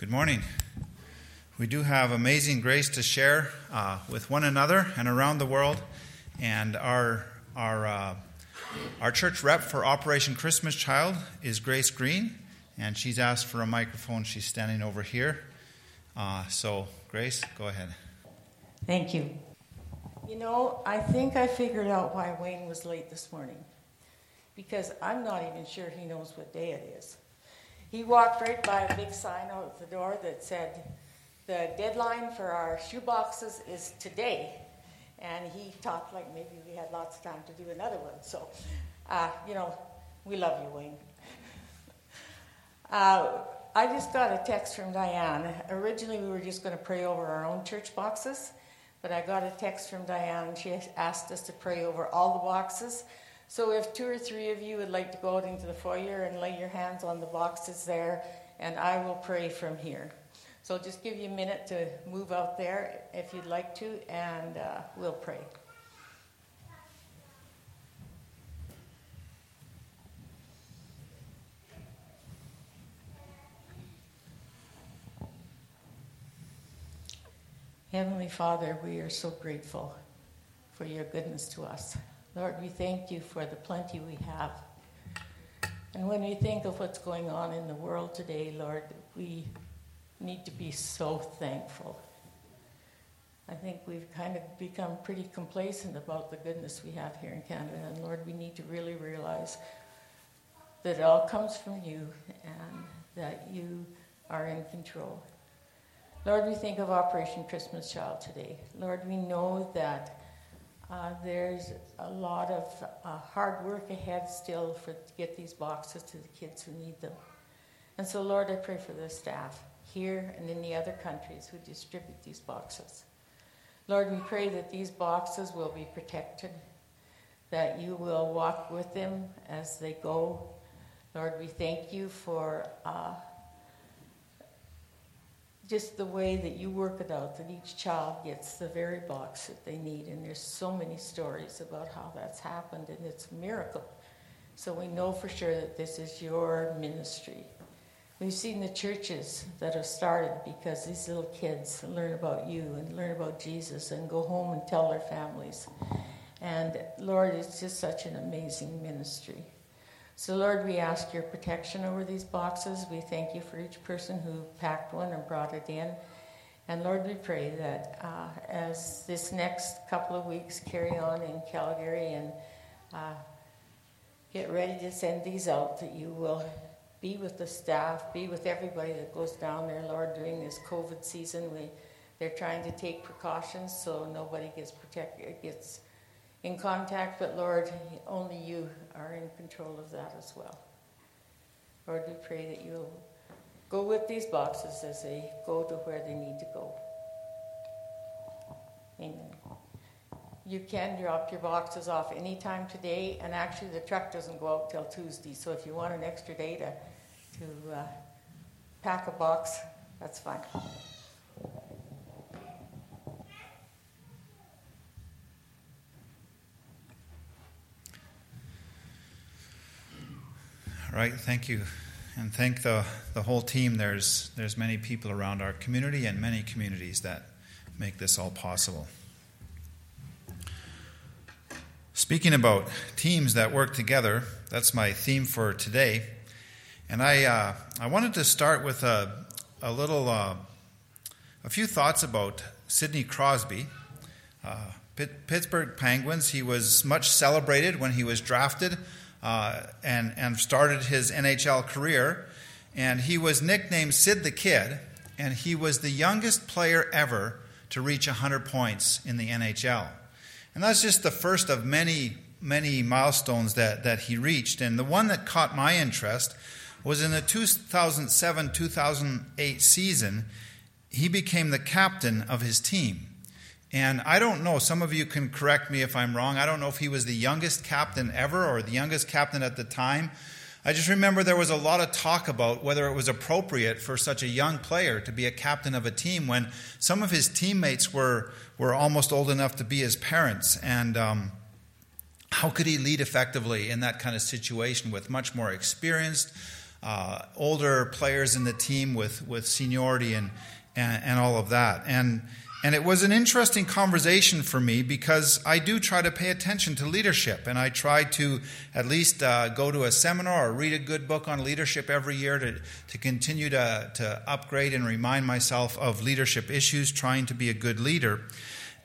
Good morning. We do have amazing grace to share uh, with one another and around the world. And our, our, uh, our church rep for Operation Christmas Child is Grace Green, and she's asked for a microphone. She's standing over here. Uh, so, Grace, go ahead. Thank you. You know, I think I figured out why Wayne was late this morning because I'm not even sure he knows what day it is. He walked right by a big sign out the door that said, the deadline for our shoe boxes is today. And he talked like maybe we had lots of time to do another one. So, uh, you know, we love you, Wayne. uh, I just got a text from Diane. Originally, we were just going to pray over our own church boxes, but I got a text from Diane, and she asked us to pray over all the boxes. So if two or three of you would like to go out into the foyer and lay your hands on the boxes there, and I will pray from here. So just give you a minute to move out there if you'd like to, and uh, we'll pray. Heavenly Father, we are so grateful for your goodness to us. Lord, we thank you for the plenty we have. And when we think of what's going on in the world today, Lord, we need to be so thankful. I think we've kind of become pretty complacent about the goodness we have here in Canada. And Lord, we need to really realize that it all comes from you and that you are in control. Lord, we think of Operation Christmas Child today. Lord, we know that uh, there's a lot of uh, hard work ahead still for to get these boxes to the kids who need them. And so, Lord, I pray for the staff here and in the other countries who distribute these boxes. Lord, we pray that these boxes will be protected, that you will walk with them as they go. Lord, we thank you for uh, just the way that you work it out, that each child gets the very box that they need. And there's so many stories about how that's happened, and it's a miracle. So we know for sure that this is your ministry. We've seen the churches that have started because these little kids learn about you and learn about Jesus and go home and tell their families. And Lord, it's just such an amazing ministry. So, Lord, we ask your protection over these boxes. We thank you for each person who packed one and brought it in. And Lord, we pray that uh, as this next couple of weeks carry on in Calgary and uh, get ready to send these out, that you will be with the staff, be with everybody that goes down there, Lord, during this COVID season. We, they're trying to take precautions so nobody gets protected, gets in contact, but Lord, only you are in control of that as well. Lord, we pray that you'll go with these boxes as they go to where they need to go. Amen. You can drop your boxes off anytime today, and actually the truck doesn't go out till Tuesday. So if you want an extra day to, to uh, pack a box, that's fine. Right? Thank you. And thank the, the whole team. There's, there's many people around our community and many communities that make this all possible. Speaking about teams that work together, that's my theme for today. And I, uh, I wanted to start with a, a little, uh, a few thoughts about Sidney Crosby. Uh, Pittsburgh Penguins, he was much celebrated when he was drafted uh, and, and started his NHL career. And he was nicknamed Sid the Kid, and he was the youngest player ever to reach 100 points in the NHL. And that's just the first of many, many milestones that, that he reached. And the one that caught my interest was in the 2007 2008 season, he became the captain of his team. And I don't know, some of you can correct me if I'm wrong. I don't know if he was the youngest captain ever or the youngest captain at the time. I just remember there was a lot of talk about whether it was appropriate for such a young player to be a captain of a team when some of his teammates were, were almost old enough to be his parents. And um, how could he lead effectively in that kind of situation with much more experienced uh, older players in the team with, with seniority and, and, and all of that. And and it was an interesting conversation for me because I do try to pay attention to leadership. And I try to at least uh, go to a seminar or read a good book on leadership every year to, to continue to, to upgrade and remind myself of leadership issues, trying to be a good leader.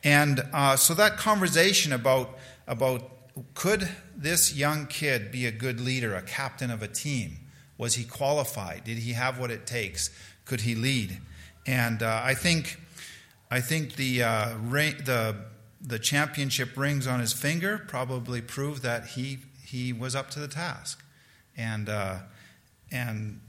And uh, so that conversation about, about could this young kid be a good leader, a captain of a team? Was he qualified? Did he have what it takes? Could he lead? And uh, I think I think the, uh, ring, the, the championship rings on his finger probably prove that he, he was up to the task. And, uh, and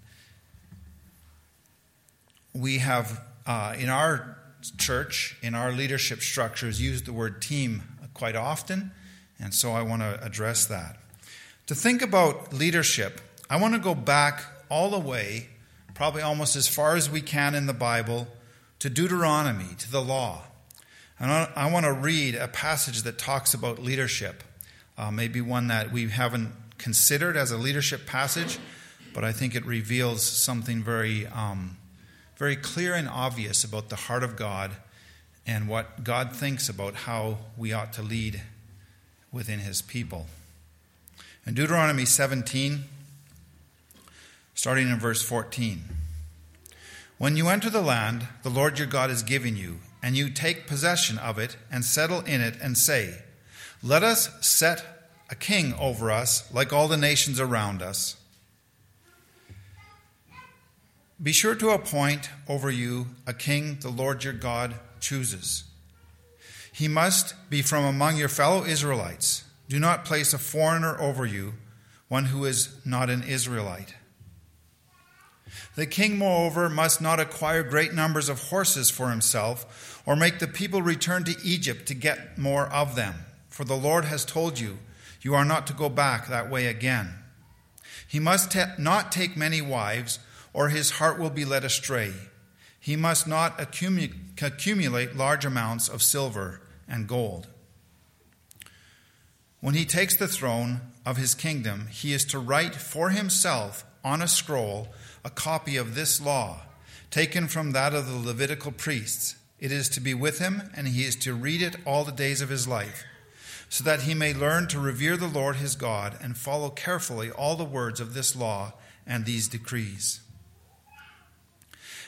we have, uh, in our church, in our leadership structures, used the word team quite often. And so I want to address that. To think about leadership, I want to go back all the way, probably almost as far as we can in the Bible, to Deuteronomy, to the law. And I want to read a passage that talks about leadership, uh, maybe one that we haven't considered as a leadership passage, but I think it reveals something very, um, very clear and obvious about the heart of God and what God thinks about how we ought to lead within His people. In Deuteronomy 17, starting in verse 14. When you enter the land the Lord your God is giving you, and you take possession of it and settle in it, and say, Let us set a king over us like all the nations around us. Be sure to appoint over you a king the Lord your God chooses. He must be from among your fellow Israelites. Do not place a foreigner over you, one who is not an Israelite. The king, moreover, must not acquire great numbers of horses for himself, or make the people return to Egypt to get more of them. For the Lord has told you, you are not to go back that way again. He must ta- not take many wives, or his heart will be led astray. He must not accumu- accumulate large amounts of silver and gold. When he takes the throne of his kingdom, he is to write for himself on a scroll a copy of this law, taken from that of the Levitical priests. It is to be with him, and he is to read it all the days of his life, so that he may learn to revere the Lord his God and follow carefully all the words of this law and these decrees.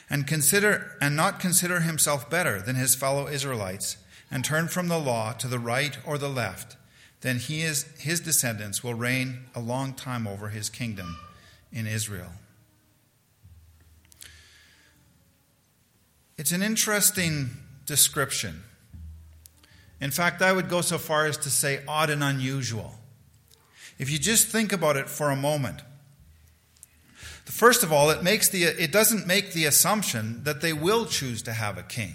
And consider and not consider himself better than his fellow Israelites, and turn from the law to the right or the left, then he is, his descendants will reign a long time over his kingdom in Israel. It's an interesting description. In fact, I would go so far as to say odd and unusual. If you just think about it for a moment, first of all, it, makes the, it doesn't make the assumption that they will choose to have a king.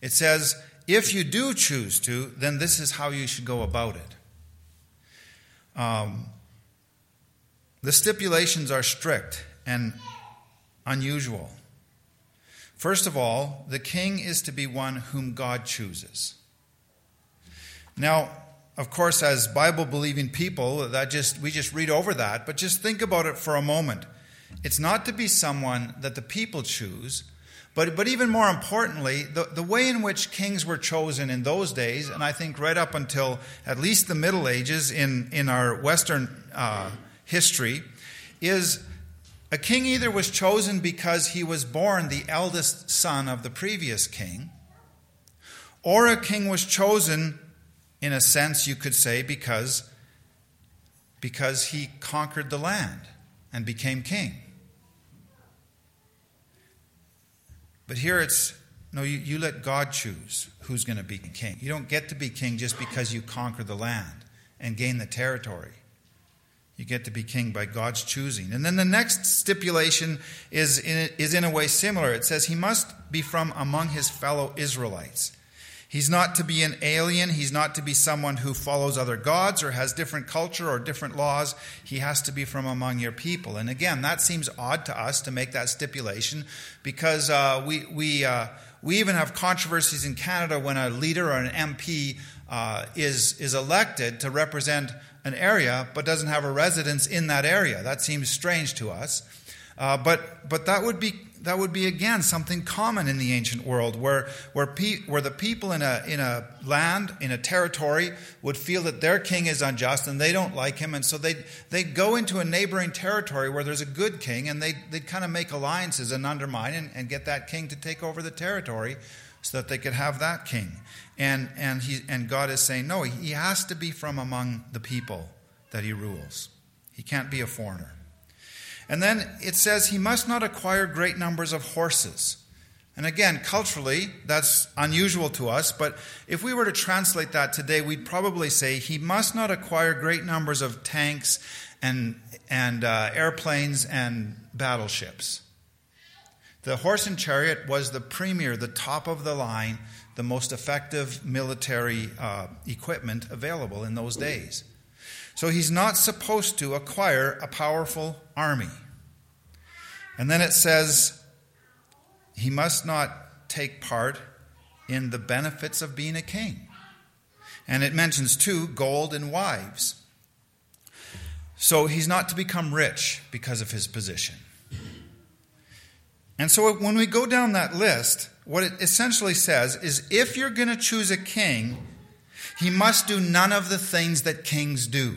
It says, if you do choose to, then this is how you should go about it. Um, the stipulations are strict and unusual. First of all, the king is to be one whom God chooses. Now, of course, as Bible believing people, that just we just read over that, but just think about it for a moment. It's not to be someone that the people choose, but, but even more importantly, the, the way in which kings were chosen in those days, and I think right up until at least the Middle Ages in, in our Western uh, history, is a king either was chosen because he was born the eldest son of the previous king, or a king was chosen, in a sense, you could say, because, because he conquered the land and became king. But here it's no, you, you let God choose who's going to be king. You don't get to be king just because you conquer the land and gain the territory. You get to be king by God's choosing. And then the next stipulation is in, is in a way similar. It says he must be from among his fellow Israelites. He's not to be an alien. He's not to be someone who follows other gods or has different culture or different laws. He has to be from among your people. And again, that seems odd to us to make that stipulation because uh, we, we, uh, we even have controversies in Canada when a leader or an MP uh, is, is elected to represent an area but doesn't have a residence in that area. That seems strange to us. Uh, but, but that would be that would be again something common in the ancient world where, where, pe- where the people in a, in a land, in a territory, would feel that their king is unjust and they don't like him. And so they'd, they'd go into a neighboring territory where there's a good king and they'd, they'd kind of make alliances and undermine and, and get that king to take over the territory so that they could have that king. And, and, he, and God is saying, no, he has to be from among the people that he rules. He can't be a foreigner. And then it says he must not acquire great numbers of horses. And again, culturally, that's unusual to us, but if we were to translate that today, we'd probably say he must not acquire great numbers of tanks and, and uh, airplanes and battleships. The horse and chariot was the premier, the top of the line, the most effective military uh, equipment available in those days. So he's not supposed to acquire a powerful army. And then it says he must not take part in the benefits of being a king. And it mentions too gold and wives. So he's not to become rich because of his position. And so when we go down that list, what it essentially says is if you're going to choose a king, he must do none of the things that kings do.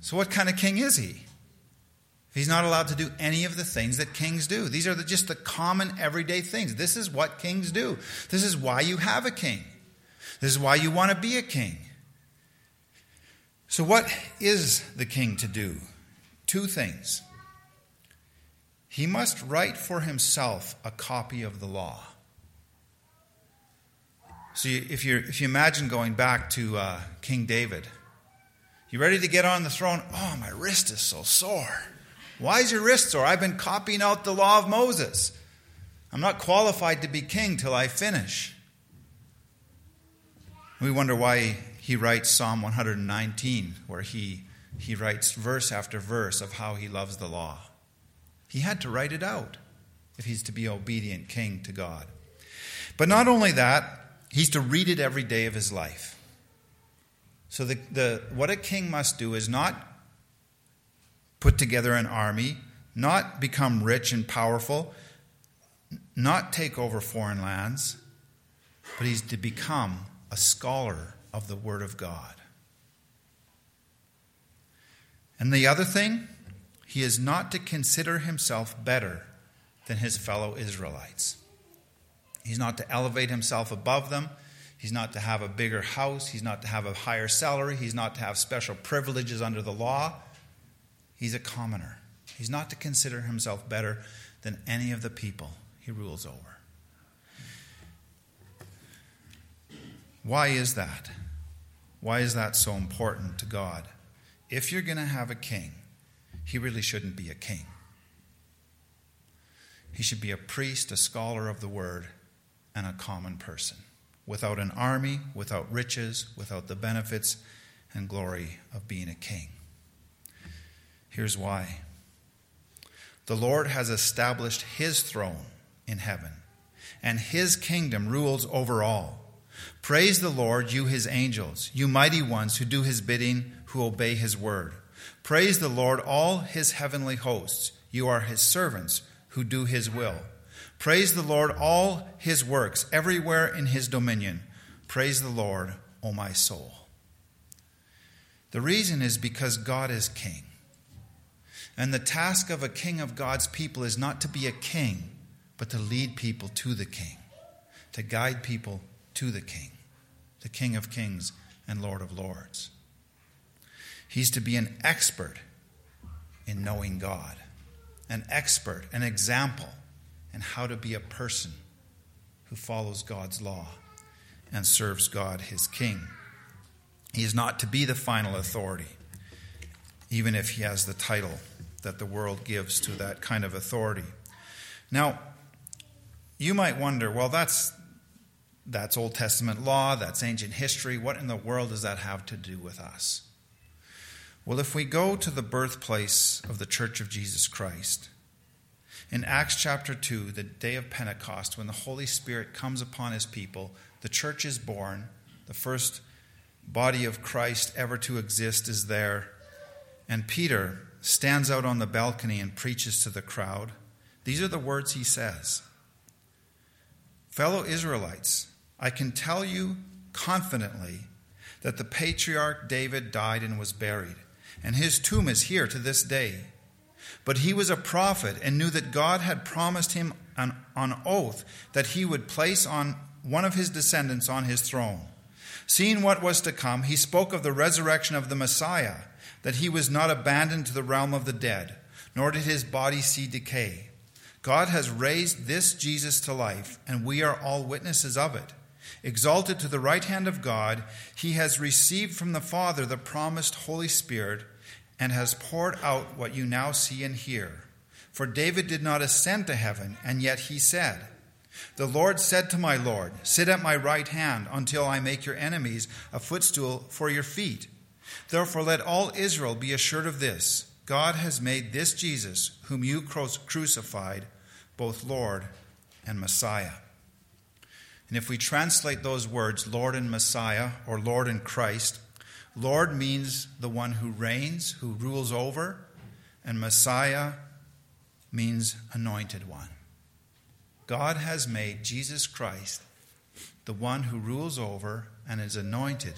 So, what kind of king is he? He's not allowed to do any of the things that kings do. These are the, just the common everyday things. This is what kings do. This is why you have a king. This is why you want to be a king. So, what is the king to do? Two things. He must write for himself a copy of the law. So, if, you if you imagine going back to uh, King David, you ready to get on the throne? Oh, my wrist is so sore. Why is your wrist sore? I've been copying out the law of Moses. I'm not qualified to be king till I finish. We wonder why he writes Psalm 119, where he, he writes verse after verse of how he loves the law. He had to write it out if he's to be obedient king to God. But not only that, he's to read it every day of his life. So, the, the, what a king must do is not put together an army, not become rich and powerful, not take over foreign lands, but he's to become a scholar of the Word of God. And the other thing, he is not to consider himself better than his fellow Israelites. He's not to elevate himself above them. He's not to have a bigger house. He's not to have a higher salary. He's not to have special privileges under the law. He's a commoner. He's not to consider himself better than any of the people he rules over. Why is that? Why is that so important to God? If you're going to have a king, he really shouldn't be a king. He should be a priest, a scholar of the word, and a common person without an army, without riches, without the benefits and glory of being a king. Here's why the Lord has established his throne in heaven, and his kingdom rules over all. Praise the Lord, you his angels, you mighty ones who do his bidding, who obey his word. Praise the Lord, all his heavenly hosts. You are his servants who do his will. Praise the Lord, all his works, everywhere in his dominion. Praise the Lord, O my soul. The reason is because God is king. And the task of a king of God's people is not to be a king, but to lead people to the king, to guide people to the king, the king of kings and lord of lords. He's to be an expert in knowing God, an expert, an example and how to be a person who follows God's law and serves God, his king. He is not to be the final authority, even if he has the title that the world gives to that kind of authority. Now, you might wonder, well, that's that's Old Testament law, that's ancient history. What in the world does that have to do with us? Well, if we go to the birthplace of the Church of Jesus Christ, in Acts chapter 2, the day of Pentecost, when the Holy Spirit comes upon his people, the church is born, the first body of Christ ever to exist is there. And Peter stands out on the balcony and preaches to the crowd. These are the words he says Fellow Israelites, I can tell you confidently that the patriarch David died and was buried, and his tomb is here to this day. But he was a prophet and knew that God had promised him on, oath that he would place on one of his descendants on his throne. Seeing what was to come, he spoke of the resurrection of the Messiah, that he was not abandoned to the realm of the dead, nor did his body see decay. God has raised this Jesus to life, and we are all witnesses of it. Exalted to the right hand of God, he has received from the Father the promised Holy Spirit and has poured out what you now see and hear. For David did not ascend to heaven, and yet he said, The Lord said to my Lord, Sit at my right hand until I make your enemies a footstool for your feet. Therefore, let all Israel be assured of this God has made this Jesus, whom you crucified, both Lord and Messiah. And if we translate those words, Lord and Messiah, or Lord and Christ, Lord means the one who reigns, who rules over, and Messiah means anointed one. God has made Jesus Christ the one who rules over and is anointed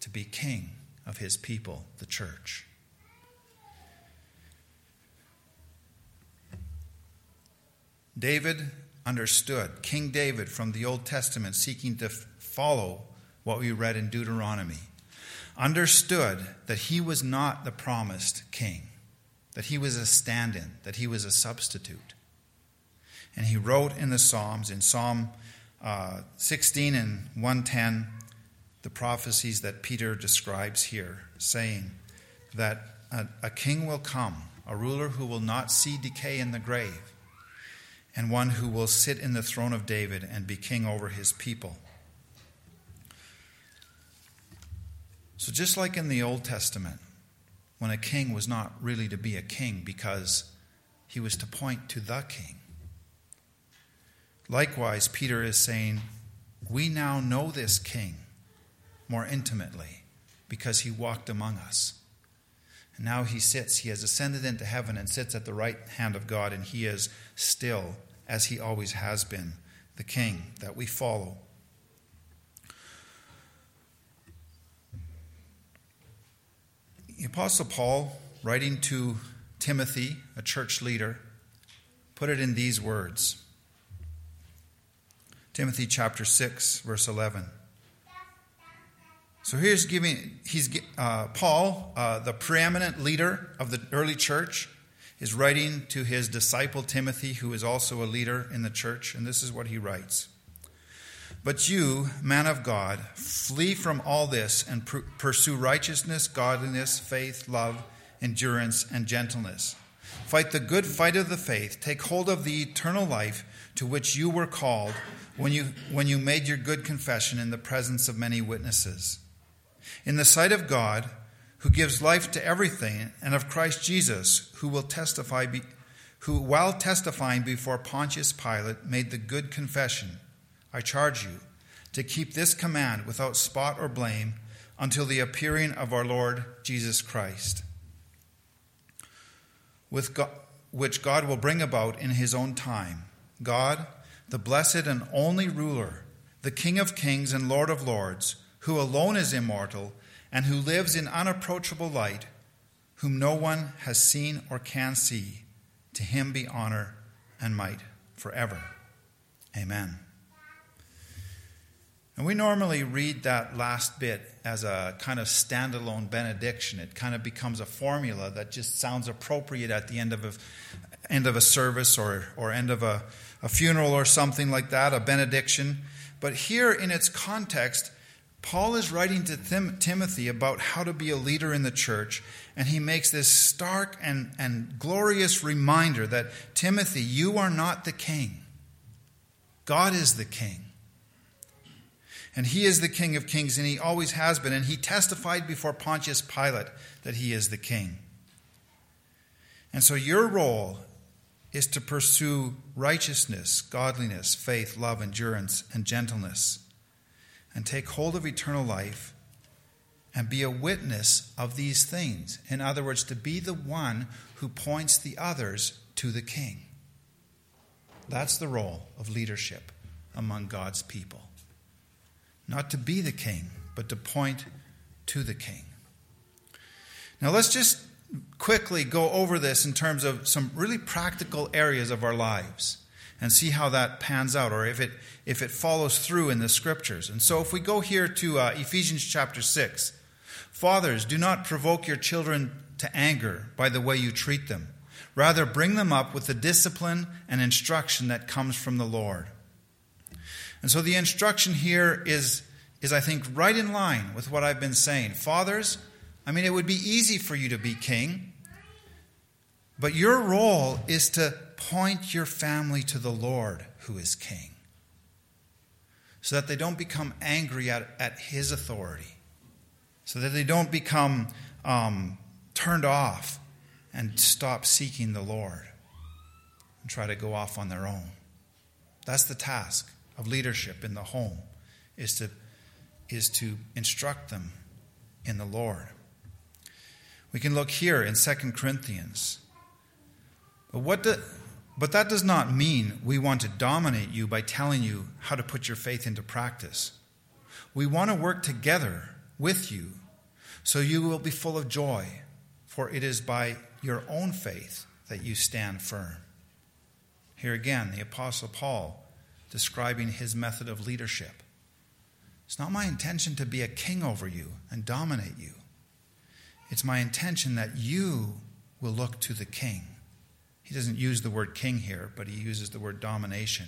to be king of his people, the church. David understood, King David from the Old Testament, seeking to follow what we read in Deuteronomy, understood that he was not the promised king that he was a stand in, that he was a substitute. And he wrote in the Psalms, in Psalm uh, 16 and 110, the prophecies that Peter describes here, saying that a, a king will come, a ruler who will not see decay in the grave, and one who will sit in the throne of David and be king over his people. So, just like in the Old Testament, when a king was not really to be a king because he was to point to the king. Likewise, Peter is saying, We now know this king more intimately because he walked among us. And now he sits, he has ascended into heaven and sits at the right hand of God, and he is still, as he always has been, the king that we follow. The Apostle Paul, writing to Timothy, a church leader, put it in these words Timothy chapter 6, verse 11. So here's giving, he's, uh, Paul, uh, the preeminent leader of the early church, is writing to his disciple Timothy, who is also a leader in the church, and this is what he writes. But you, man of God, flee from all this and pr- pursue righteousness, godliness, faith, love, endurance, and gentleness. Fight the good fight of the faith. Take hold of the eternal life to which you were called when you, when you made your good confession in the presence of many witnesses. In the sight of God, who gives life to everything, and of Christ Jesus, who will testify, be, who, while testifying before Pontius Pilate, made the good confession I charge you to keep this command without spot or blame until the appearing of our Lord Jesus Christ, with God, which God will bring about in his own time. God, the blessed and only ruler, the King of kings and Lord of lords, who alone is immortal and who lives in unapproachable light, whom no one has seen or can see, to him be honor and might forever. Amen. And we normally read that last bit as a kind of standalone benediction. It kind of becomes a formula that just sounds appropriate at the end of a, end of a service or, or end of a, a funeral or something like that, a benediction. But here in its context, Paul is writing to Tim, Timothy about how to be a leader in the church, and he makes this stark and, and glorious reminder that Timothy, you are not the king, God is the king. And he is the King of kings, and he always has been. And he testified before Pontius Pilate that he is the king. And so your role is to pursue righteousness, godliness, faith, love, endurance, and gentleness, and take hold of eternal life and be a witness of these things. In other words, to be the one who points the others to the king. That's the role of leadership among God's people. Not to be the king, but to point to the king. Now, let's just quickly go over this in terms of some really practical areas of our lives and see how that pans out or if it, if it follows through in the scriptures. And so, if we go here to uh, Ephesians chapter 6, Fathers, do not provoke your children to anger by the way you treat them. Rather, bring them up with the discipline and instruction that comes from the Lord. And so the instruction here is, is, I think, right in line with what I've been saying. Fathers, I mean, it would be easy for you to be king, but your role is to point your family to the Lord who is king so that they don't become angry at, at his authority, so that they don't become um, turned off and stop seeking the Lord and try to go off on their own. That's the task of leadership in the home is to, is to instruct them in the Lord. We can look here in 2 Corinthians. But, what do, but that does not mean we want to dominate you by telling you how to put your faith into practice. We want to work together with you so you will be full of joy, for it is by your own faith that you stand firm. Here again, the Apostle Paul describing his method of leadership. It's not my intention to be a king over you and dominate you. It's my intention that you will look to the king. He doesn't use the word king here, but he uses the word domination.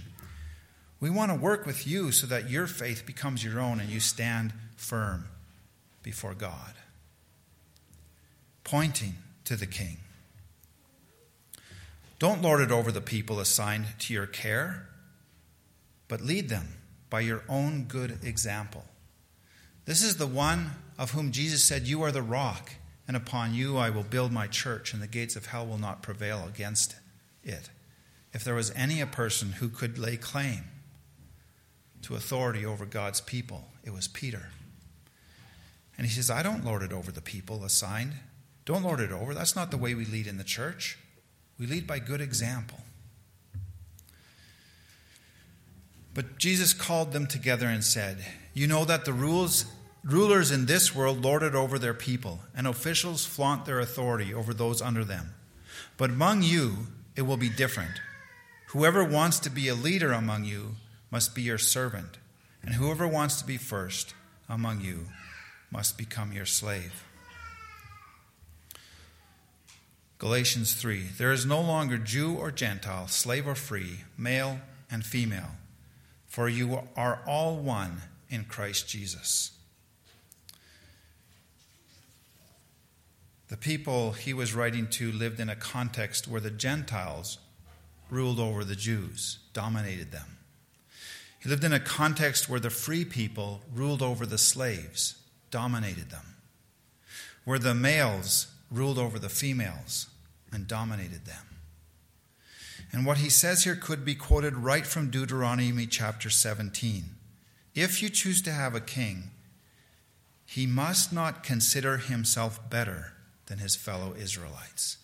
We want to work with you so that your faith becomes your own and you stand firm before God, pointing to the king. Don't lord it over the people assigned to your care but lead them by your own good example. This is the one of whom Jesus said, You are the rock, and upon you I will build my church, and the gates of hell will not prevail against it. If there was any a person who could lay claim to authority over God's people, it was Peter. And he says, I don't lord it over the people assigned. Don't lord it over. That's not the way we lead in the church. We lead by good example. But Jesus called them together and said, You know that the rules, rulers in this world lord it over their people, and officials flaunt their authority over those under them. But among you, it will be different. Whoever wants to be a leader among you must be your servant, and whoever wants to be first among you must become your slave. Galatians 3 There is no longer Jew or Gentile, slave or free, male and female for you are all one in Christ Jesus. The people he was writing to lived in a context where the Gentiles ruled over the Jews, dominated them. He lived in a context where the free people ruled over the slaves, dominated them, where the males ruled over the females and dominated them. And what he says here could be quoted right from Deuteronomy chapter 17. If you choose to have a king, he must not consider himself better than his fellow Israelites.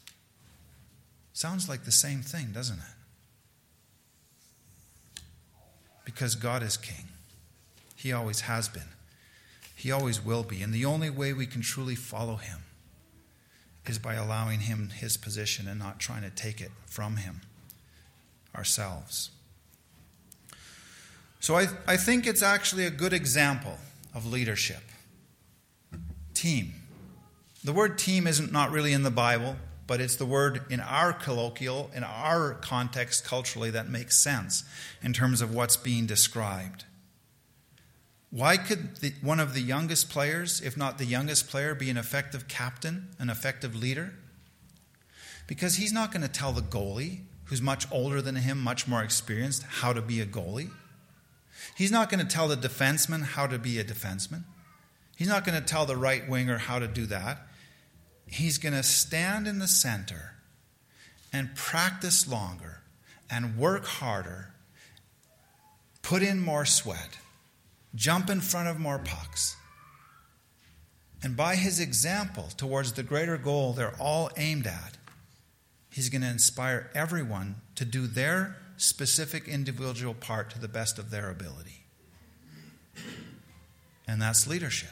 Sounds like the same thing, doesn't it? Because God is king. He always has been. He always will be. And the only way we can truly follow him is by allowing him his position and not trying to take it from him ourselves. So I, I think it's actually a good example of leadership. Team. The word team isn't not really in the Bible, but it's the word in our colloquial, in our context culturally, that makes sense in terms of what's being described. Why could the, one of the youngest players, if not the youngest player, be an effective captain, an effective leader? Because he's not going to tell the goalie who's much older than him, much more experienced, how to be a goalie. He's not going to tell the defenseman how to be a defenseman. He's not going to tell the right winger how to do that. He's going to stand in the center and practice longer and work harder, put in more sweat, jump in front of more pucks, And by his example towards the greater goal they're all aimed at, he's going to inspire everyone to do their specific individual part to the best of their ability. And that's leadership.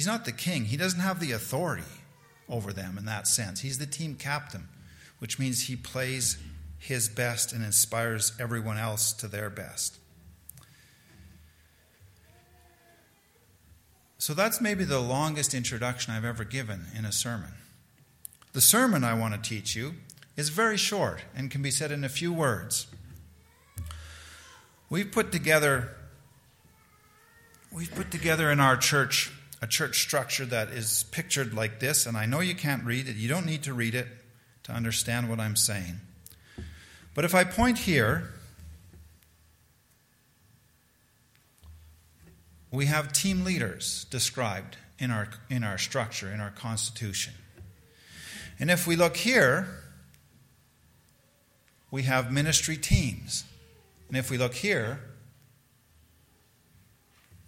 He's not the king, he doesn't have the authority over them in that sense. He's the team captain, which means he plays his best and inspires everyone else to their best. So that's maybe the longest introduction I've ever given in a sermon. The sermon I want to teach you is very short and can be said in a few words. We've put together we've put together in our church a church structure that is pictured like this, and I know you can't read it. You don't need to read it to understand what I'm saying. But if I point here, we have team leaders described in our, in our structure, in our constitution. And if we look here, we have ministry teams. And if we look here,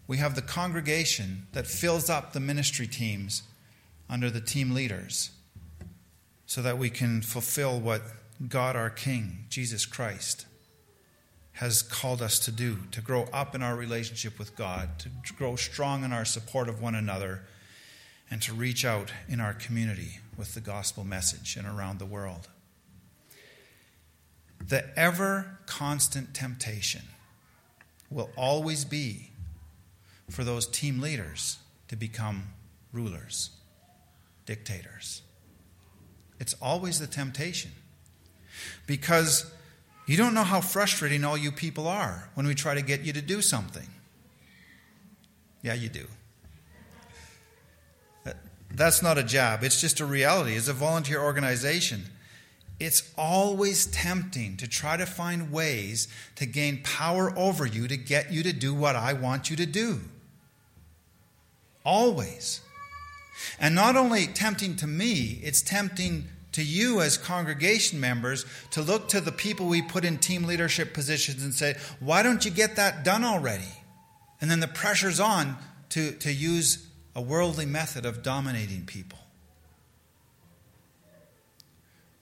we have the congregation that fills up the ministry teams under the team leaders so that we can fulfill what God our King, Jesus Christ, has called us to do to grow up in our relationship with God, to grow strong in our support of one another, and to reach out in our community with the gospel message and around the world. The ever constant temptation will always be for those team leaders to become rulers, dictators. It's always the temptation. Because you don't know how frustrating all you people are when we try to get you to do something. Yeah, you do. That's not a job, it's just a reality. It's a volunteer organization. It's always tempting to try to find ways to gain power over you to get you to do what I want you to do. Always. And not only tempting to me, it's tempting to you as congregation members to look to the people we put in team leadership positions and say, why don't you get that done already? And then the pressure's on to, to use a worldly method of dominating people.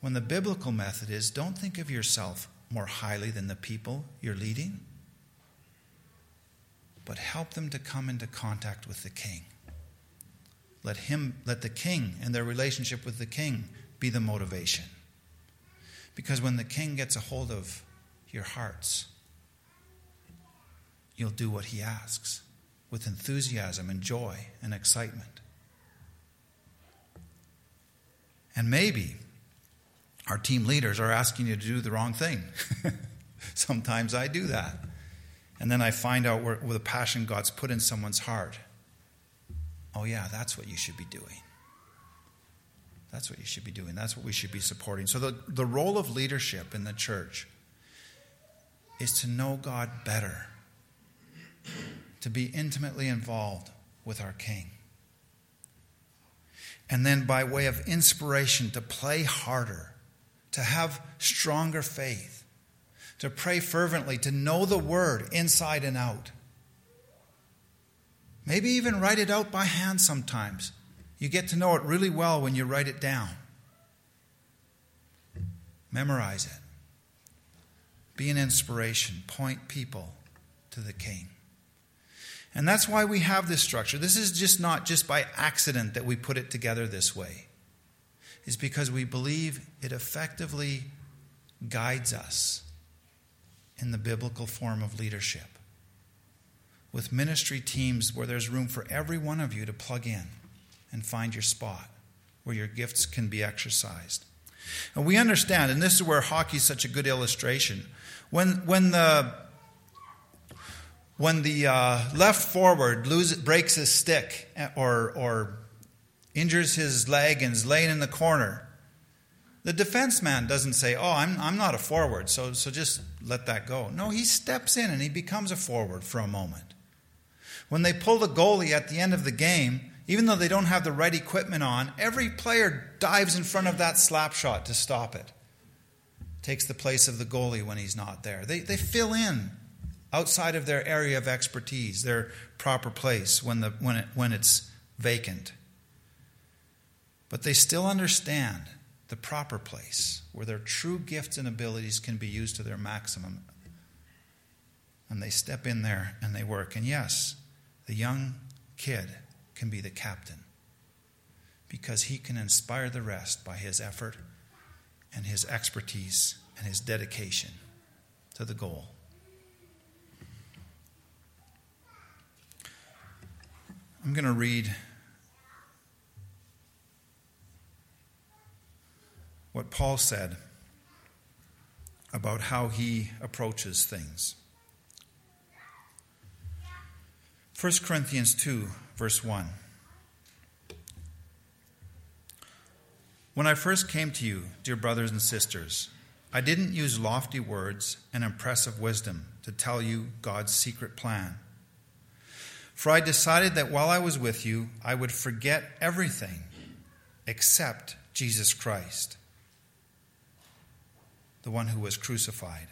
When the biblical method is don't think of yourself more highly than the people you're leading, but help them to come into contact with the king. Let him let the king and their relationship with the king be the motivation. Because when the king gets a hold of your hearts, you'll do what he asks with enthusiasm and joy and excitement. And maybe our team leaders are asking you to do the wrong thing. Sometimes I do that. And then I find out where, where the passion God's put in someone's heart. Oh, yeah, that's what you should be doing. That's what you should be doing. That's what we should be supporting. So, the, the role of leadership in the church is to know God better, to be intimately involved with our King. And then, by way of inspiration, to play harder, to have stronger faith, to pray fervently, to know the word inside and out. Maybe even write it out by hand sometimes you get to know it really well when you write it down. Memorize it. Be an inspiration. Point people to the King. And that's why we have this structure. This is just not just by accident that we put it together this way. It's because we believe it effectively guides us in the biblical form of leadership. With ministry teams where there's room for every one of you to plug in and find your spot where your gifts can be exercised. And we understand, and this is where hockey is such a good illustration. When, when the, when the uh, left forward breaks his stick or, or injures his leg and is laying in the corner, the defense man doesn't say, Oh, I'm, I'm not a forward, so, so just let that go. No, he steps in and he becomes a forward for a moment. When they pull the goalie at the end of the game, even though they don't have the right equipment on, every player dives in front of that slap shot to stop it. Takes the place of the goalie when he's not there. They, they fill in outside of their area of expertise, their proper place when, the, when, it, when it's vacant. But they still understand the proper place where their true gifts and abilities can be used to their maximum. And they step in there and they work. And yes, the young kid can be the captain because he can inspire the rest by his effort and his expertise and his dedication to the goal. I'm going to read what Paul said about how he approaches things. 1 Corinthians 2, verse 1. When I first came to you, dear brothers and sisters, I didn't use lofty words and impressive wisdom to tell you God's secret plan. For I decided that while I was with you, I would forget everything except Jesus Christ the one who was crucified.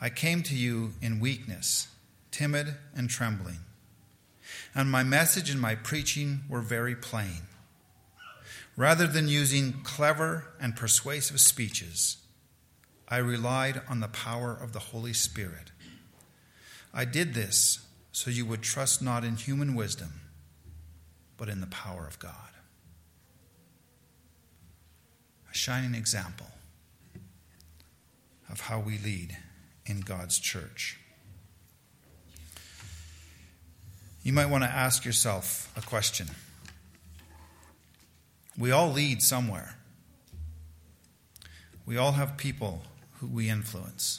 I came to you in weakness, timid and trembling. And my message and my preaching were very plain. Rather than using clever and persuasive speeches, I relied on the power of the Holy Spirit. I did this so you would trust not in human wisdom, but in the power of God. A shining example of how we lead in God's church. You might want to ask yourself a question. We all lead somewhere. We all have people who we influence.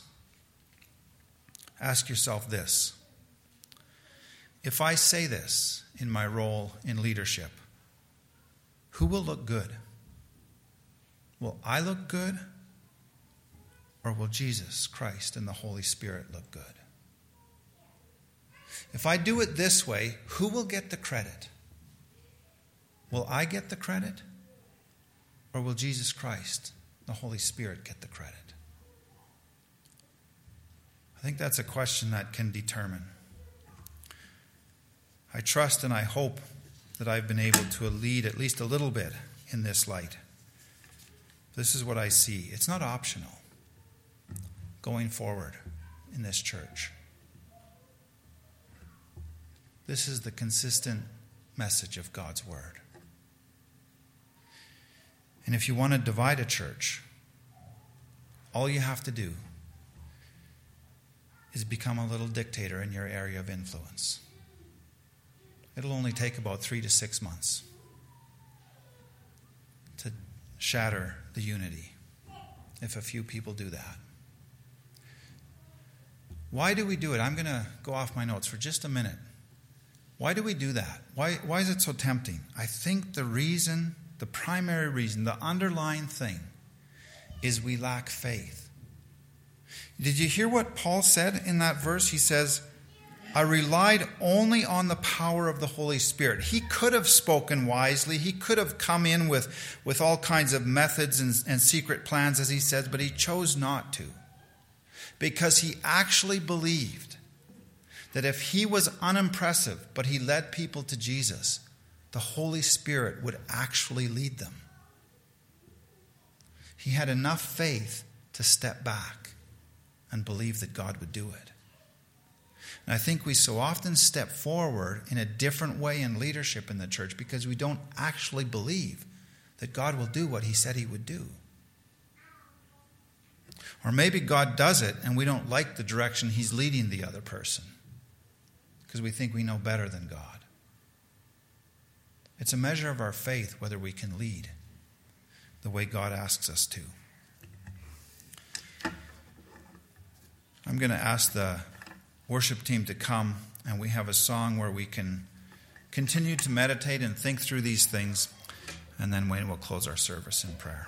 Ask yourself this If I say this in my role in leadership, who will look good? Will I look good? Or will Jesus Christ and the Holy Spirit look good? If I do it this way, who will get the credit? Will I get the credit? Or will Jesus Christ, the Holy Spirit, get the credit? I think that's a question that can determine. I trust and I hope that I've been able to lead at least a little bit in this light. This is what I see. It's not optional going forward in this church. This is the consistent message of God's Word. And if you want to divide a church, all you have to do is become a little dictator in your area of influence. It'll only take about three to six months to shatter the unity if a few people do that. Why do we do it? I'm going to go off my notes for just a minute. Why do we do that? Why, why is it so tempting? I think the reason, the primary reason, the underlying thing is we lack faith. Did you hear what Paul said in that verse? He says, I relied only on the power of the Holy Spirit. He could have spoken wisely. He could have come in with, with all kinds of methods and, and secret plans, as he says, but he chose not to because he actually believed that if he was unimpressive, but he led people to Jesus, the Holy Spirit would actually lead them. He had enough faith to step back and believe that God would do it. And I think we so often step forward in a different way in leadership in the church because we don't actually believe that God will do what he said he would do. Or maybe God does it and we don't like the direction He's leading the other person because we think we know better than God. It's a measure of our faith whether we can lead the way God asks us to. I'm going to ask the worship team to come, and we have a song where we can continue to meditate and think through these things, and then Wayne will close our service in prayer.